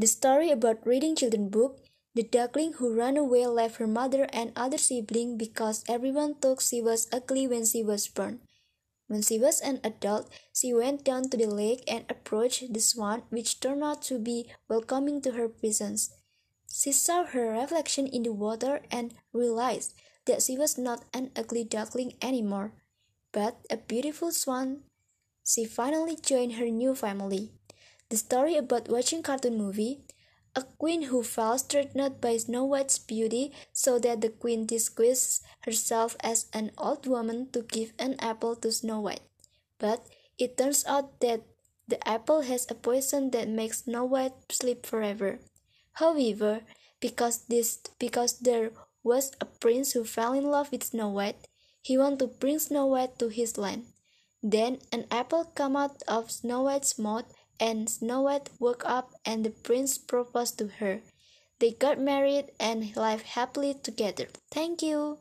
The story about reading children book, the duckling who ran away left her mother and other sibling because everyone thought she was ugly when she was born. When she was an adult, she went down to the lake and approached the swan, which turned out to be welcoming to her presence. She saw her reflection in the water and realized that she was not an ugly duckling anymore, but a beautiful swan. She finally joined her new family. The story about watching cartoon movie, a queen who felt threatened by Snow White's beauty, so that the queen disguised herself as an old woman to give an apple to Snow White. But it turns out that the apple has a poison that makes Snow White sleep forever. However, because this because there was a prince who fell in love with Snow White, he wanted to bring Snow White to his land. Then an apple came out of Snow White's mouth, and Snow White woke up and the prince proposed to her. They got married and lived happily together. Thank you.